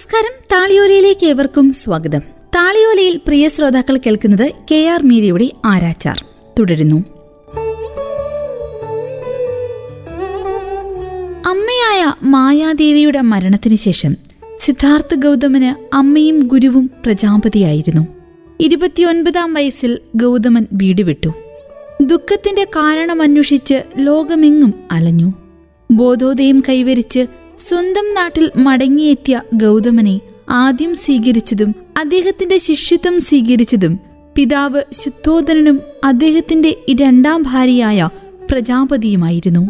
നമസ്കാരം. താളിയോലയിലേക്ക് ഏവർക്കും സ്വാഗതം. താളിയോലയിൽ പ്രിയ ശ്രോതാക്കൾ കേൾക്കുന്നത് കെ ആർ മീരയുടെ ആരാച്ചാർ. തുടരുന്നു. അമ്മയായ മായാദേവിയുടെ മരണത്തിനു ശേഷം സിദ്ധാർത്ഥ ഗൗതമന് അമ്മയും ഗുരുവും പ്രജാപതിയായിരുന്നു. ഇരുപത്തിയൊൻപതാം വയസ്സിൽ ഗൗതമൻ വീട് വിട്ടു. ദുഃഖത്തിന്റെ കാരണം അന്വേഷിച്ച് ലോകമെങ്ങും അലഞ്ഞു. ബോധോദയം കൈവരിച്ച് സ്വന്തം നാട്ടിൽ മടങ്ങിയെത്തിയ ഗൗതമനെ ആദ്യം സ്വീകരിച്ചതും അദ്ദേഹത്തിന്റെ ശിഷ്യത്വം സ്വീകരിച്ചതും പിതാവ് ശുദ്ധോധനനും അദ്ദേഹത്തിന്റെ രണ്ടാം ഭാര്യയായ പ്രജാപതിയുമായിരുന്നു.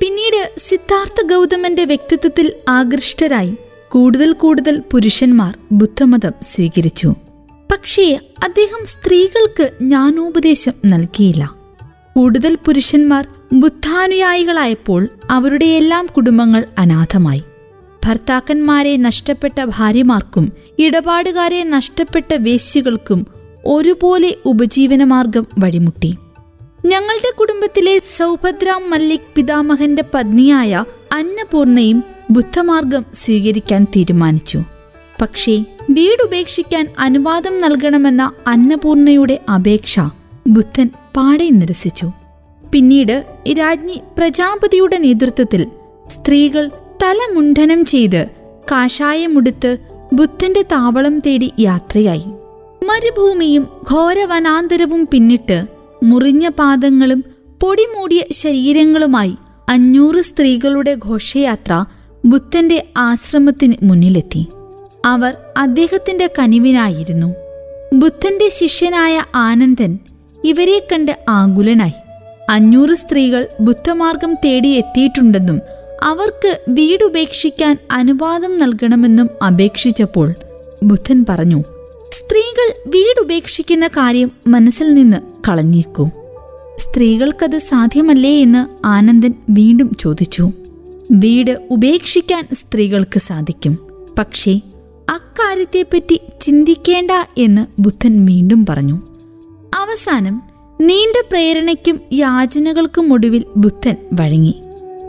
പിന്നീട് സിദ്ധാർത്ഥ ഗൗതമന്റെ വ്യക്തിത്വത്തിൽ ആകൃഷ്ടരായി കൂടുതൽ കൂടുതൽ പുരുഷന്മാർ ബുദ്ധമതം സ്വീകരിച്ചു. പക്ഷേ അദ്ദേഹം സ്ത്രീകൾക്ക് ജ്ഞാനോപദേശം നൽകിയില്ല. കൂടുതൽ പുരുഷന്മാർ ബുദ്ധാനുയായികളായപ്പോൾ അവരുടെയെല്ലാം കുടുംബങ്ങൾ അനാഥമായി. ഭർത്താക്കന്മാരെ നഷ്ടപ്പെട്ട ഭാര്യമാർക്കും ഇടപാടുകാരെ നഷ്ടപ്പെട്ട വേശ്യകൾക്കും ഒരുപോലെ ഉപജീവനമാർഗം വഴിമുട്ടി. ഞങ്ങളുടെ കുടുംബത്തിലെ സൗഭദ്രാം മല്ലിക് പിതാമഹന്റെ പത്നിയായ അന്നപൂർണയും ബുദ്ധമാർഗം സ്വീകരിക്കാൻ തീരുമാനിച്ചു. പക്ഷേ വീടുപേക്ഷിക്കാൻ അനുവാദം നൽകണമെന്ന അന്നപൂർണയുടെ അപേക്ഷ ബുദ്ധൻ പാടെ നിരസിച്ചു. പിന്നീട് രാജ്ഞി പ്രജാപതിയുടെ നേതൃത്വത്തിൽ സ്ത്രീകൾ തലമുണ്ഡനം ചെയ്ത് കാഷായമുടുത്ത് ബുദ്ധന്റെ താവളം തേടി യാത്രയായി. മരുഭൂമിയും ഘോരവനാന്തരവും പിന്നിട്ട് മുറിഞ്ഞ പാദങ്ങളും പൊടിമൂടിയ ശരീരങ്ങളുമായി അഞ്ഞൂറ് സ്ത്രീകളുടെ ഘോഷയാത്ര ബുദ്ധന്റെ ആശ്രമത്തിന് മുന്നിലെത്തി. അവർ അദ്ദേഹത്തിന്റെ കനിവിനായിരുന്നു. ബുദ്ധന്റെ ശിഷ്യനായ ആനന്ദൻ ഇവരെ കണ്ട് ആകുലനായി. അഞ്ഞൂറ് സ്ത്രീകൾ ബുദ്ധമാർഗം തേടി എത്തിയിട്ടുണ്ടെന്നും അവർക്ക് വീടുപേക്ഷിക്കാൻ അനുവാദം നൽകണമെന്നും അപേക്ഷിച്ചപ്പോൾ ബുദ്ധൻ പറഞ്ഞു സ്ത്രീകൾ വീടുപേക്ഷിക്കുന്ന കാര്യം മനസ്സിൽ നിന്ന് കളഞ്ഞേക്കൂ. സ്ത്രീകൾക്കത് സാധ്യമല്ലേ? എന്ന് ആനന്ദൻ വീണ്ടും ചോദിച്ചു. വീട് ഉപേക്ഷിക്കാൻ സ്ത്രീകൾക്ക് സാധിക്കും. പക്ഷേ അക്കാര്യത്തെപ്പറ്റി ചിന്തിക്കേണ്ട എന്ന് ബുദ്ധൻ വീണ്ടും പറഞ്ഞു. അവസാനം നീണ്ട പ്രേരണയ്ക്കും യാചനകൾക്കും ഒടുവിൽ ബുദ്ധൻ വഴങ്ങി.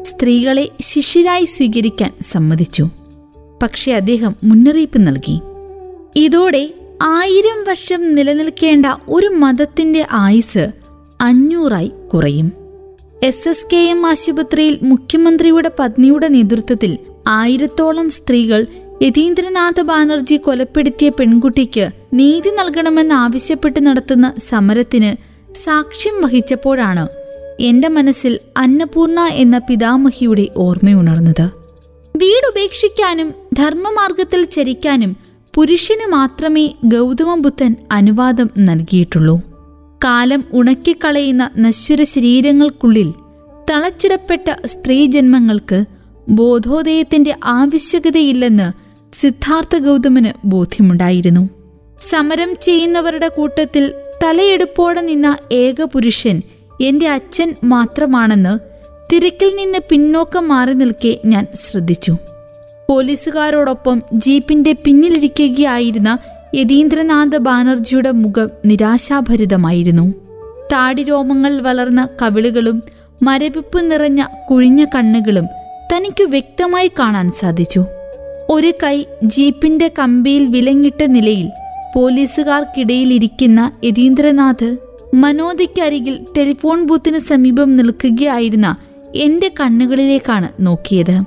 സ്ത്രീകളെ ശിഷ്യരായി സ്വീകരിക്കാൻ സമ്മതിച്ചു. പക്ഷേ അദ്ദേഹം മുന്നറിയിപ്പ് നൽകി. ഇതോടെ ആയിരം വർഷം നിലനിൽക്കേണ്ട ഒരു മതത്തിന്റെ ആയുസ് അഞ്ഞൂറായി കുറയും. എസ് എസ് കെ എം ആശുപത്രിയിൽ മുഖ്യമന്ത്രിയുടെ പത്നിയുടെ നേതൃത്വത്തിൽ ആയിരത്തോളം സ്ത്രീകൾ യതീന്ദ്രനാഥ് ബാനർജി കൊലപ്പെടുത്തിയ പെൺകുട്ടിക്ക് നീതി നൽകണമെന്ന് ആവശ്യപ്പെട്ട് നടത്തുന്ന സമരത്തിന് സാക്ഷ്യം വഹിച്ചപ്പോഴാണ് എന്റെ മനസ്സിൽ അന്നപൂർണ എന്ന പിതാമഹിയുടെ ഓർമ്മയുണർന്നത്. വീടുപേക്ഷിക്കാനും ധർമ്മമാർഗത്തിൽ ചരിക്കാനും പുരുഷന് മാത്രമേ ഗൗതമ ബുദ്ധൻ അനുവാദം നൽകിയിട്ടുള്ളൂ. കാലം ഉണക്കിക്കളയുന്ന നശ്വര ശരീരങ്ങൾക്കുള്ളിൽ തളച്ചിടപ്പെട്ട സ്ത്രീജന്മങ്ങൾക്ക് ബോധോദയത്തിന്റെ ആവശ്യകതയില്ലെന്ന് സിദ്ധാർത്ഥ ഗൗതമന് ബോധ്യമുണ്ടായിരുന്നു. സമരം ചെയ്യുന്നവരുടെ കൂട്ടത്തിൽ തലയെടുപ്പോടെ നിന്ന ഏക പുരുഷൻ എന്റെ അച്ഛൻ മാത്രമാണെന്ന് തിരക്കിൽ നിന്ന് പിന്നോക്കം മാറി നിൽക്കെ ഞാൻ ശ്രദ്ധിച്ചു. പോലീസുകാരോടൊപ്പം ജീപ്പിന്റെ പിന്നിലിരിക്കുകയായിരുന്ന യതീന്ദ്രനാഥ് ബാനർജിയുടെ മുഖം നിരാശാഭരിതമായിരുന്നു. താടിരോമങ്ങൾ വളർന്ന കവിളുകളും മരവിപ്പ് നിറഞ്ഞ കുഴിഞ്ഞ കണ്ണുകളും തനിക്ക് വ്യക്തമായി കാണാൻ സാധിച്ചു. ഒരു കൈ ജീപ്പിന്റെ കമ്പിയിൽ വിലങ്ങിട്ട നിലയിൽ പോലീസുകാർക്കിടയിലിരിക്കുന്ന യതീന്ദ്രനാഥ് മനോദിക്കരികിൽ ടെലിഫോൺ ബൂത്തിന് സമീപം നിൽക്കുകയായിരുന്ന എന്റെ കണ്ണുകളിലേക്കാണ് നോക്കിയത്.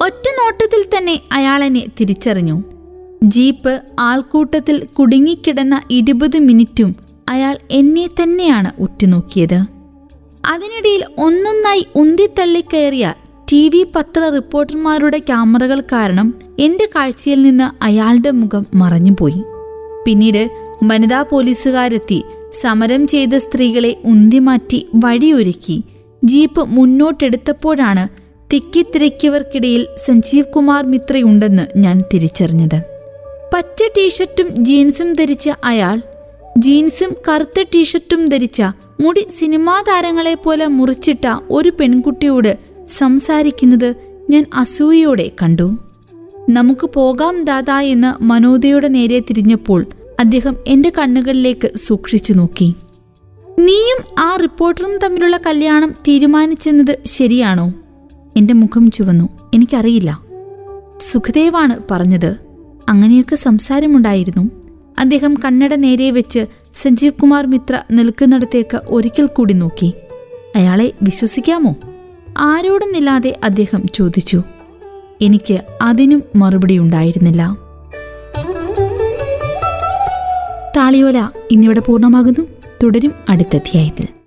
ഒറ്റ നോട്ടത്തിൽ തന്നെ അയാൾ എന്നെ തിരിച്ചറിഞ്ഞു. ജീപ്പ് ആൾക്കൂട്ടത്തിൽ കുടുങ്ങിക്കിടന്ന ഇരുപത് മിനിറ്റും അയാൾ എന്നെ തന്നെയാണ് ഉറ്റുനോക്കിയത്. അതിനിടയിൽ ഒന്നൊന്നായി ഉന്തിത്തള്ളിക്കയറിയ ടി വി പത്ര റിപ്പോർട്ടർമാരുടെ ക്യാമറകൾ കാരണം എന്റെ കാഴ്ചയിൽ നിന്ന് അയാളുടെ മുഖം മറഞ്ഞുപോയി. പിന്നീട് വനിതാ പോലീസുകാരെത്തി സമരം ചെയ്ത സ്ത്രീകളെ ഉന്തിമാറ്റി വഴിയൊരുക്കി. ജീപ്പ് മുന്നോട്ടെടുത്തപ്പോഴാണ് തിക്കിത്തിരക്കിയവർക്കിടയിൽ സഞ്ജീവ് കുമാർ മിത്രയുണ്ടെന്ന് ഞാൻ തിരിച്ചറിഞ്ഞത്. പച്ച ടീഷർട്ടും ജീൻസും ധരിച്ച അയാൾ ജീൻസും കറുത്ത ടീഷർട്ടും ധരിച്ച മുടി സിനിമാ താരങ്ങളെ പോലെ മുറിച്ചിട്ട ഒരു പെൺകുട്ടിയോട് സംസാരിക്കുന്നത് ഞാൻ അസൂയയോടെ കണ്ടു. നമുക്ക് പോകാം ദാദാ എന്ന് മനോദയുടെ നേരെ തിരിഞ്ഞപ്പോൾ അദ്ദേഹം എന്റെ കണ്ണുകളിലേക്ക് സൂക്ഷിച്ചു നോക്കി. നീയും ആ റിപ്പോർട്ടറും തമ്മിലുള്ള കല്യാണം തീരുമാനിച്ചെന്നത് ശരിയാണോ? എന്റെ മുഖം ചുവന്നു. എനിക്കറിയില്ല. സുഖദേവാണ് പറഞ്ഞത്. അങ്ങനെയൊക്കെ സംസാരമുണ്ടായിരുന്നു. അദ്ദേഹം കണ്ണട നേരെ വെച്ച് സഞ്ജീവ് കുമാർ മിത്ര നിൽക്കുന്നിടത്തേക്ക് ഒരിക്കൽ കൂടി നോക്കി. അയാളെ വിശ്വസിക്കാമോ? ആരോടും നില്ലാതെ അദ്ദേഹം ചോദിച്ചു. എനിക്ക് അതിനും മറുപടി ഉണ്ടായിരുന്നില്ല. താളിയോല ഇന്നിവിടെ പൂർണമാകുന്നു. തുടരും അടുത്ത അധ്യായത്തിൽ.